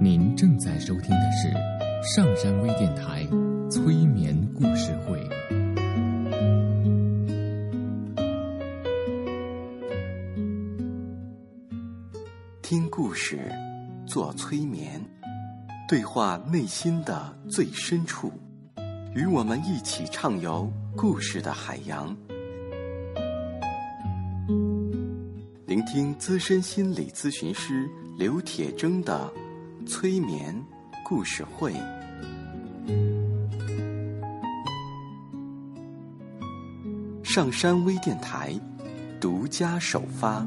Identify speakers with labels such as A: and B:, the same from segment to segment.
A: 您正在收听的是上山微电台催眠故事会。
B: 听故事，做催眠，对话内心的最深处，与我们一起畅游故事的海洋。聆听资深心理咨询师刘铁铮的催眠故事会，上山微电台独家首发。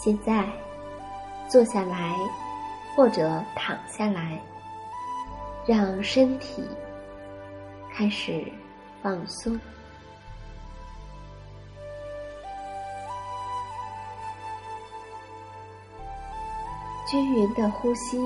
C: 现在，坐下来，或者躺下来，让身体开始放松，均匀的呼吸，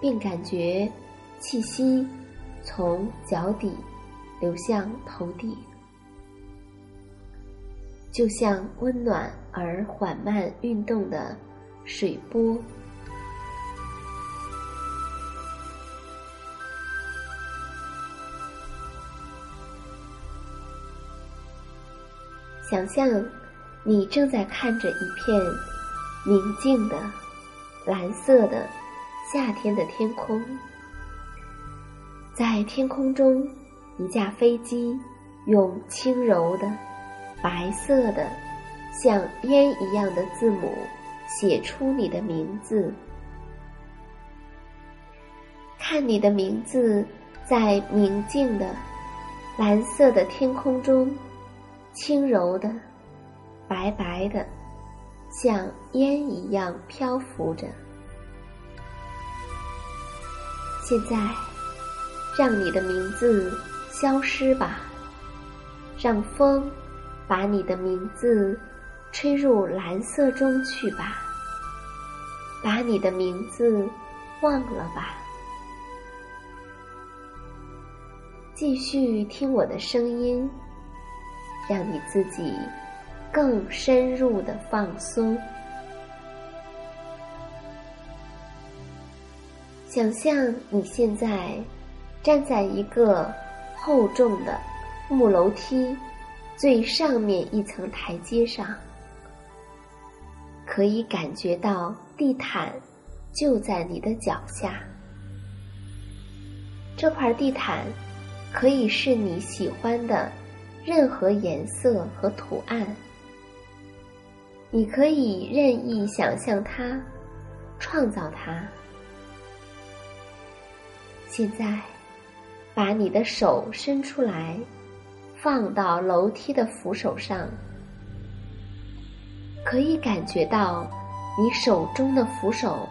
C: 并感觉气息从脚底流向头顶。就像温暖而缓慢运动的水波，想象你正在看着一片宁静的蓝色的夏天的天空，在天空中，一架飞机用轻柔的。白色的，像烟一样的字母，写出你的名字。看你的名字在明净的蓝色的天空中，轻柔的、白白的，像烟一样漂浮着。现在，让你的名字消失吧，让风。把你的名字吹入蓝色中去吧，把你的名字忘了吧。继续听我的声音，让你自己更深入的放松。想象你现在站在一个厚重的木楼梯。最上面一层台阶上，可以感觉到地毯就在你的脚下。这块地毯可以是你喜欢的任何颜色和图案，你可以任意想象它，创造它。现在，把你的手伸出来。放到楼梯的扶手上，可以感觉到你手中的扶手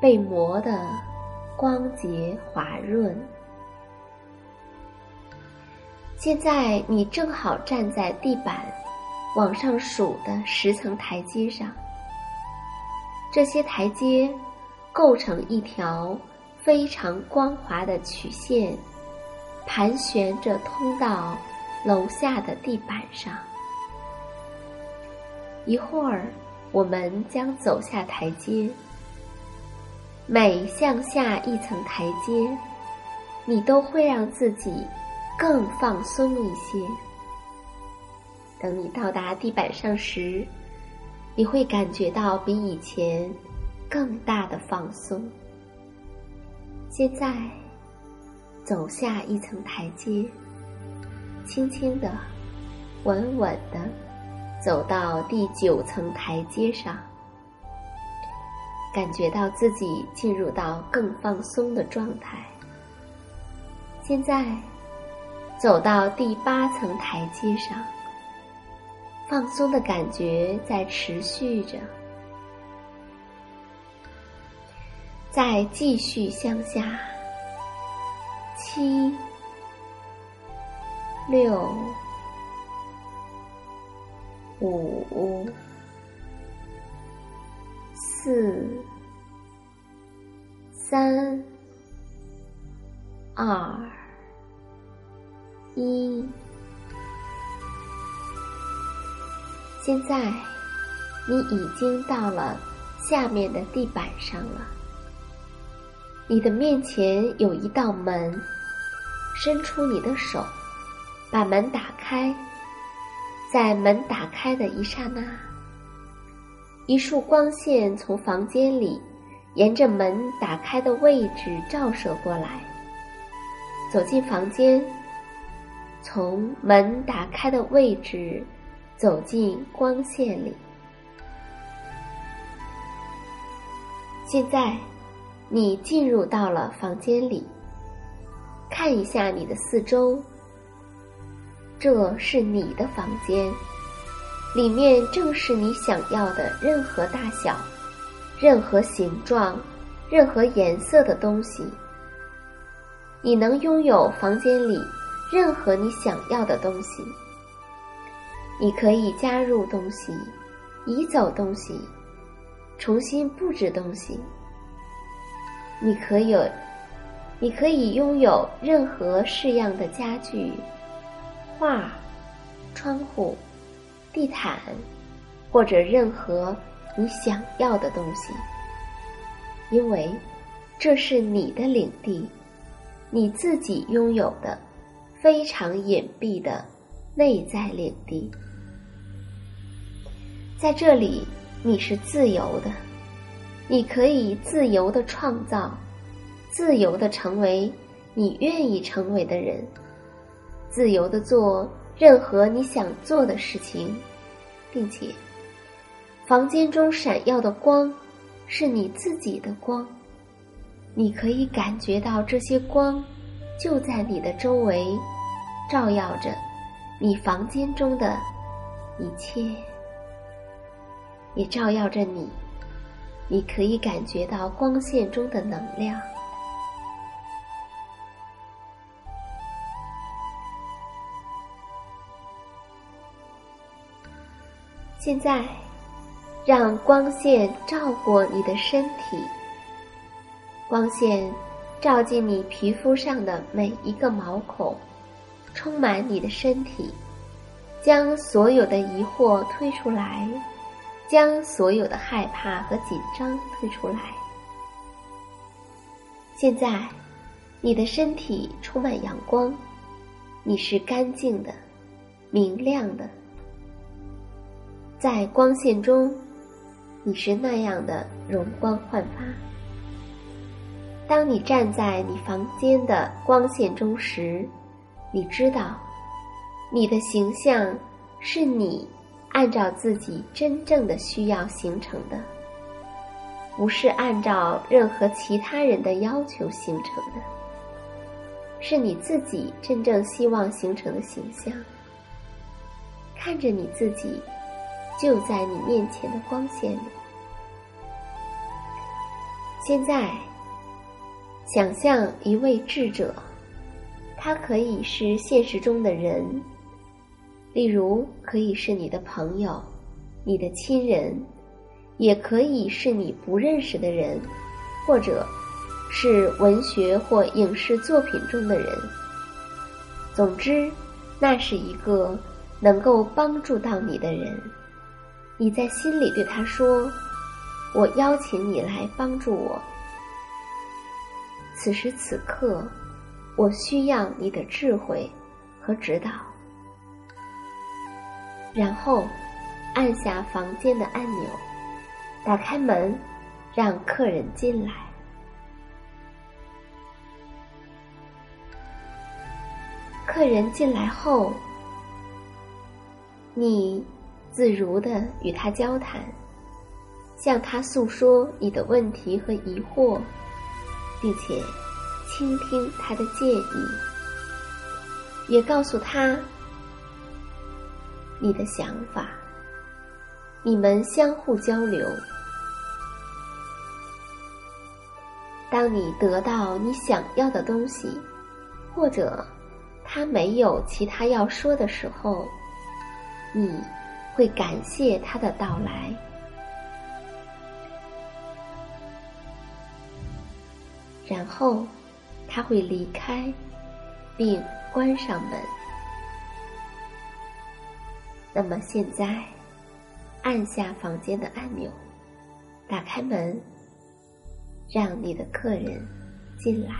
C: 被磨得光洁滑润。现在你正好站在地板往上数的十层台阶上，这些台阶构成一条非常光滑的曲线，盘旋着通到。楼下的地板上，一会儿我们将走下台阶。每向下一层台阶，你都会让自己更放松一些。等你到达地板上时，你会感觉到比以前更大的放松。现在，走下一层台阶。轻轻的、稳稳的走到第九层台阶上，感觉到自己进入到更放松的状态。现在，走到第八层台阶上，放松的感觉在持续着。再继续向下，七、六、五、四、三、二、一。现在，你已经到了下面的地板上了。你的面前有一道门，伸出你的手，把门打开。在门打开的一刹那，一束光线从房间里沿着门打开的位置照射过来，走进房间，从门打开的位置走进光线里。现在。你进入到了房间里，看一下你的四周。这是你的房间，里面正是你想要的任何大小、任何形状、任何颜色的东西。你能拥有房间里任何你想要的东西。你可以加入东西，移走东西，重新布置东西。你可有，你可以拥有任何式样的家具、画、窗户、地毯，或者任何你想要的东西，因为这是你的领地，你自己拥有的非常隐蔽的内在领地，在这里你是自由的。你可以自由的创造，自由的成为你愿意成为的人，自由的做任何你想做的事情，并且，房间中闪耀的光是你自己的光，你可以感觉到这些光就在你的周围，照耀着你房间中的一切，也照耀着你。你可以感觉到光线中的能量。现在，让光线照过你的身体，光线照进你皮肤上的每一个毛孔，充满你的身体，将所有的疑惑推出来。将所有的害怕和紧张推出来。现在，你的身体充满阳光，你是干净的、明亮的，在光线中，你是那样的容光焕发。当你站在你房间的光线中时，你知道，你的形象是你。按照自己真正的需要形成的，不是按照任何其他人的要求形成的，是你自己真正希望形成的形象。看着你自己，就在你面前的光线里。现在，想象一位智者，他可以是现实中的人。例如，可以是你的朋友、你的亲人，也可以是你不认识的人，或者是文学或影视作品中的人。总之，那是一个能够帮助到你的人。你在心里对他说：“我邀请你来帮助我。”此时此刻，我需要你的智慧和指导。然后，按下房间的按钮，打开门，让客人进来。客人进来后，你自如的与他交谈，向他诉说你的问题和疑惑，并且倾听他的建议，也告诉他你的想法。你们相互交流。当你得到你想要的东西，或者他没有其他要说的时候，你会感谢他的到来，然后他会离开，并关上门。那么现在。按下房间的按钮，打开门，让你的客人进来。